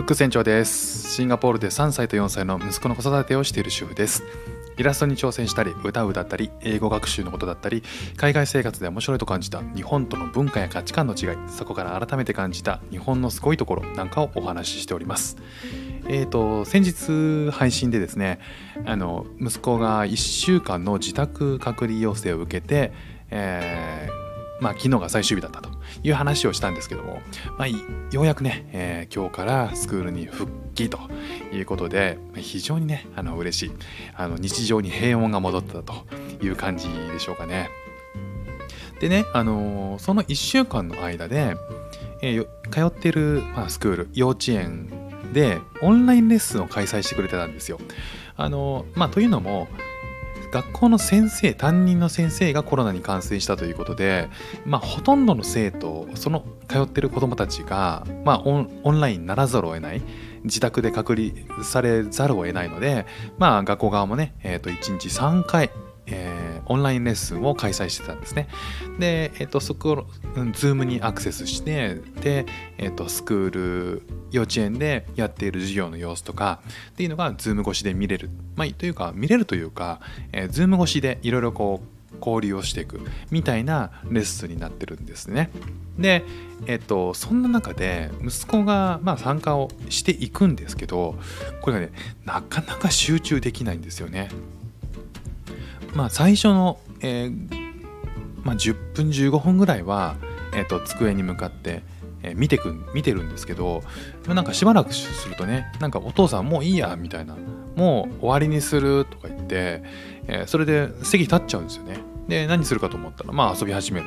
フック船長です。シンガポールで3歳と4歳の息子の子育てをしている主婦です。イラストに挑戦したり歌を歌ったり英語学習のことだったり海外生活で面白いと感じた日本との文化や価値観の違いそこから改めて感じた日本のすごいところなんかをお話ししております。えーと、先日配信でですねあの息子が1週間の自宅隔離要請を受けて、えー、まあ、昨日が最終日だったという話をしたんですけども、まあ、ようやくね、えー、今日からスクールに復帰ということで非常にねあの嬉しいあの日常に平穏が戻ったという感じでしょうかね。でね、あのー、その1週間の間で、えー、通ってる、まあ、スクール幼稚園でオンラインレッスンを開催してくれてたんですよ。あのまあ、というのも学校の先生担任の先生がコロナに感染したということで、まあ、ほとんどの生徒その通ってる子どもたちが、まあ、オンラインにならざるを得ない自宅で隔離されざるを得ないので、まあ、学校側もね、えー、と1日3回えー、オンラインレッスンを開催してたんですね。で、えっ、と、そこ、 Zoom にアクセスして、で、えっ、と、スクール、幼稚園でやっている授業の様子とかっていうのが、 Zoom 越しで見れる。まあ、というか、見れるというか、えー、ズーム越しでいろいろこう、交流をしていくみたいなレッスンになってるんですね。で、えっと、そんな中で息子がまあ参加をしていくんですけどこれがねなかなか集中できないんですよね。まあ、最初の、えー、まあ、10分15分ぐらいは、えーと、机に向かって、えー、見てく見てるんですけどでもなんかしばらくするとねなんかお父さんもういいやみたいなもう終わりにするとか言って、えー、それで席立っちゃうんですよね。で何するかと思ったらまあ遊び始める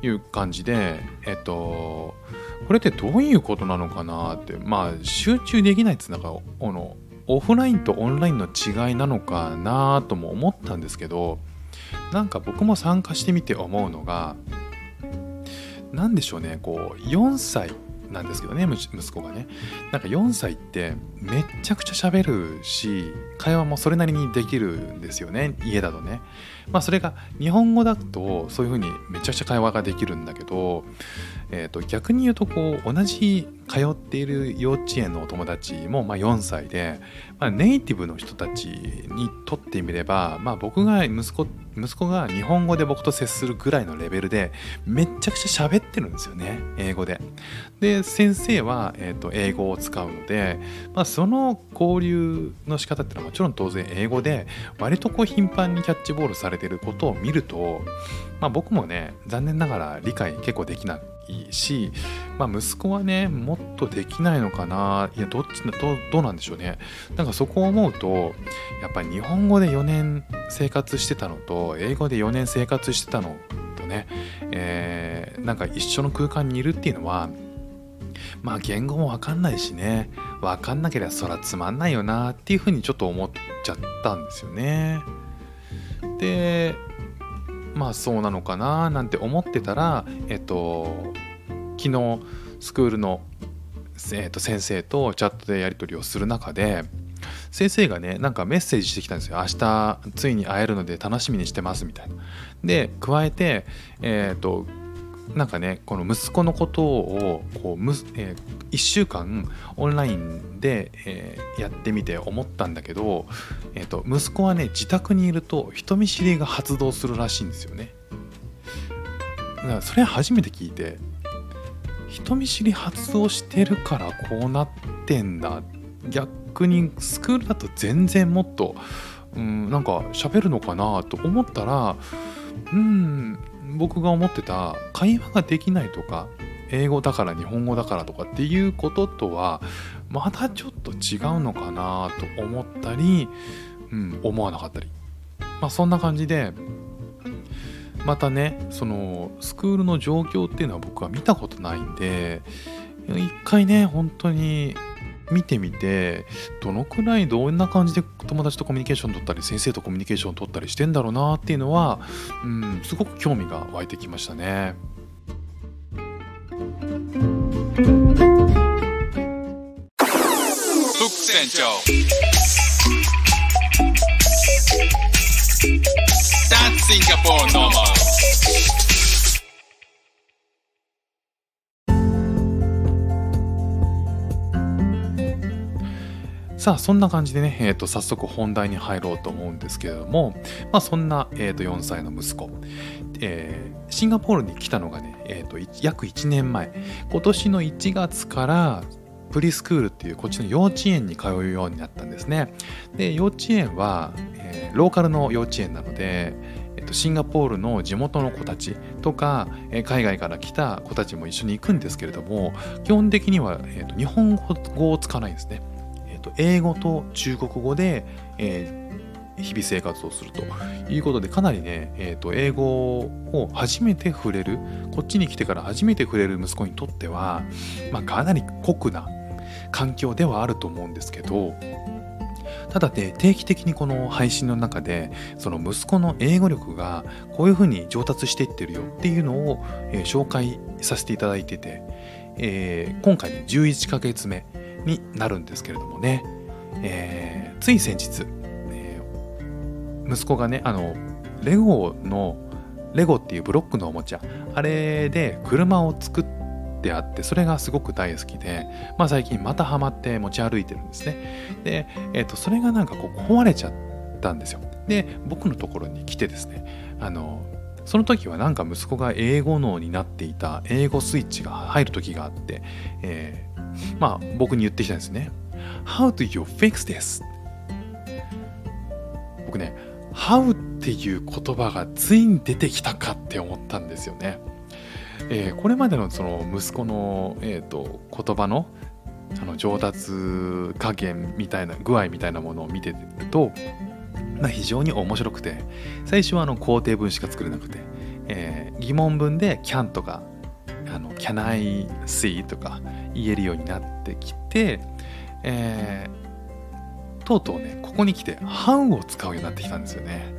という感じでえっ、ー、とこれってどういうことなのかなってまあ集中できないっつうなんかこのオフラインとオンラインの違いなのかなとも思ったんですけどなんか僕も参加してみて思うのが何でしょうねこう4歳なんですけどね息子がね。なんか4歳ってめっちゃくちゃ喋るし会話もそれなりにできるんですよね家だとね。まあそれが日本語だとそういう風にめちゃくちゃ会話ができるんだけど、えー、と逆に言うとこう同じ通っている幼稚園のお友達もまあ4歳で、まあ、ネイティブの人たちにとってみれば、まあ、僕が息子息子が日本語で僕と接するぐらいのレベルでめちゃくちゃ喋ってるんですよね英語で。で先生は、えー、と英語を使うので、まあ、その交流の仕方っていうのはもちろん当然英語で割とこう頻繁にキャッチボールされててることを見ると、まあ、僕もね残念ながら理解結構できないし、まあ、息子はねもっとできないのかないやどっちどどうなんでしょうねなんかそこを思うとやっぱり日本語で4年生活してたのと英語で4年生活してたのとね、えー、なんか一緒の空間にいるっていうのはまあ言語もわかんないしねわかんなければそらつまんないよなっていうふうにちょっと思っちゃったんですよね。でまあそうなのかななんて思ってたらえっと昨日スクールの、えっと、先生とチャットでやり取りをする中で先生がねなんかメッセージしてきたんですよ。明日ついに会えるので楽しみにしてますみたいな。で加えてえっ、となんかねこの息子のことをこうむ、えー、1週間オンラインで、えー、やってみて思ったんだけど、えーと、息子はね自宅にいると人見知りが発動するらしいんですよね。だからそれ初めて聞いて人見知り発動してるからこうなってんだ。逆にスクールだと全然もっとうんなんか喋るのかなと思ったらうん僕が思ってた会話ができないとか英語だから日本語だからとかっていうこととはまたちょっと違うのかなと思ったり、うん、思わなかったり、まあ、そんな感じでまたねそのスクールの状況っていうのは僕は見たことないんで一回ね本当に見てみてどのくらいどんな感じで友達とコミュニケーション取ったり先生とコミュニケーション取ったりしてんだろうなっていうのは、うん、すごく興味が湧いてきましたね。船長 That's Singapore normal さあそんな感じでね、えー、と早速本題に入ろうと思うんですけれども、まあ、そんな、えー、と4歳の息子、えー、シンガポールに来たのがね、えー、と約1年前今年の1月からプリスクールっていうこっちの幼稚園に通うようになったんですねで幼稚園は、え、ローカルの幼稚園なので、シンガポールの地元の子たちとか、海外から来た子たちも一緒に行くんですけれども基本的には、えっと、日本語を使わないんですね。と、英語と中国語で、えー、日々生活をするということでかなりね、えーと、英語を初めて触れるこっちに来てから初めて触れる息子にとっては、まあ、かなり酷な環境ではあると思うんですけどただね定期的にこの配信の中でその息子の英語力がこういうふうに上達していってるよっていうのを、えー、紹介させていただいてて、えー、今回ね11ヶ月目になるんですけれどもね、えー、つい先日、え息子がねあのレゴのレゴっていうブロックのおもちゃあれで車を作ってあってそれがすごく大好きで、まあ、最近またハマって持ち歩いてるんですね。で、えー、とそれがなんかこう壊れちゃったんですよ。で僕のところに来てですねあのその時はなんか息子が英語脳になっていた英語スイッチが入る時があって、え、まあ僕に言ってきたんですね How do you fix this? 僕ね How っていう言葉がついに出てきたかって思ったんですよねえー、これまでのその息子の、えーと、言葉のあの上達加減みたいな具合みたいなものを見てると、まあ、非常に面白くて最初はあの肯定文しか作れなくて、えー、疑問文で can とかあの can I see とか言えるようになってきて、えー、とうとうねここに来て how を使うようになってきたんですよね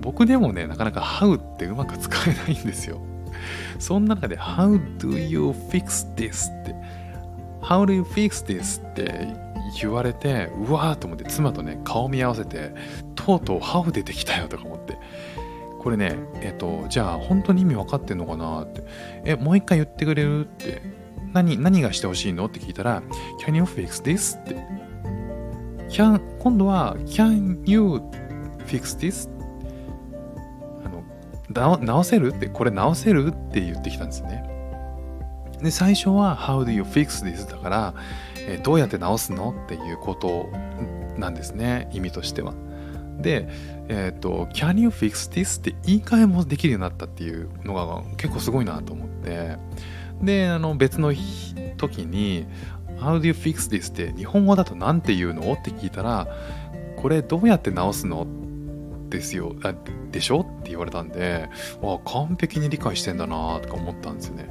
僕でもねなかなか how ってうまく使えないんですよそんな中で How do you fix this? って How do you fix this? って言われてうわーと思って妻とね顔見合わせてとうとう How 出てきたよとか思ってこれねえっとじゃあ本当に意味分かってんのかなってえもう一回言ってくれるって何何がしてほしいの？って聞いたら Can you fix this? って。Can 今度は Can you fix this? 直せる？ってこれ直せる？って言ってきたんですね。で最初は How do you fix this? だから、え、どうやって直すの？っていうことなんですね。意味としては。で、えっ、ー、と Can you fix this? って言い換えもできるようになったっていうのが結構すごいなと思って。であの別の時に How do you fix this? って日本語だと何て言うの？って聞いたらこれどうやって直すの？ですよ。でしょ？って言われたんであ完璧に理解してんだなとか思ったんですよね。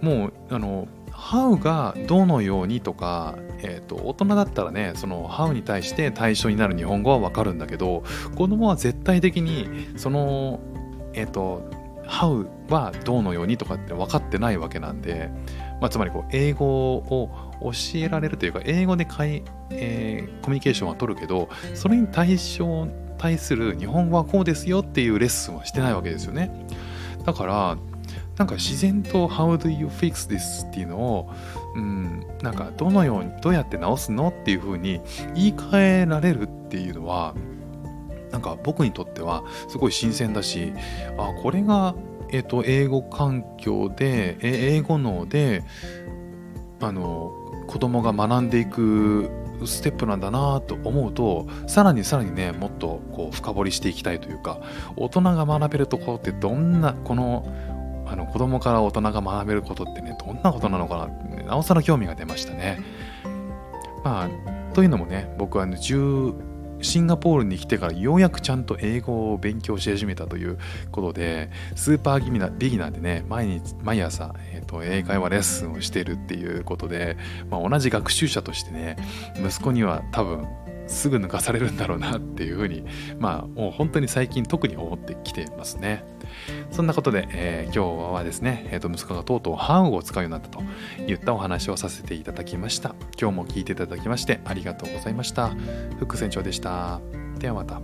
もうあの How がどのようにとか、えーと、大人だったらねその How に対して対象になる日本語はわかるんだけど子供は絶対的にそのえっ、ー、と How はどうのようにとかって分かってないわけなんで、まあ、つまりこう英語を教えられるというか英語でかい、えー、コミュニケーションは取るけどそれに対象対する日本語はこうですよっていうレッスンはしてないわけですよね。だからなんか自然と How do you fix this っていうのを、うん、なんかどのようにどうやって直すのっていうふうに言い換えられるっていうのはなんか僕にとってはすごい新鮮だしあこれが、えーと、英語環境で英語脳であの子供が学んでいくステップなんだなと思うとさらにさらにねもっとこう深掘りしていきたいというか大人が学べるところってどんなこのあの子供から大人が学べることってねどんなことなのかなってなおさら興味が出ましたね。まあというのもね僕は、ね、シンガポールに来てからようやくちゃんと英語を勉強し始めたということでスーパーギミナビギナーでね毎日毎朝、えーと、英会話レッスンをしてるっていうことで、まあ、同じ学習者としてね息子には多分すぐ抜かされるんだろうなっていうふうにまあもう本当に最近特に思ってきてますね。そんなことで、えー、今日はですね、えー、と息子がとうとうハウを使うようになったといったお話をさせていただきました。今日も聞いていただきましてありがとうございました。副船長でした。ではまた。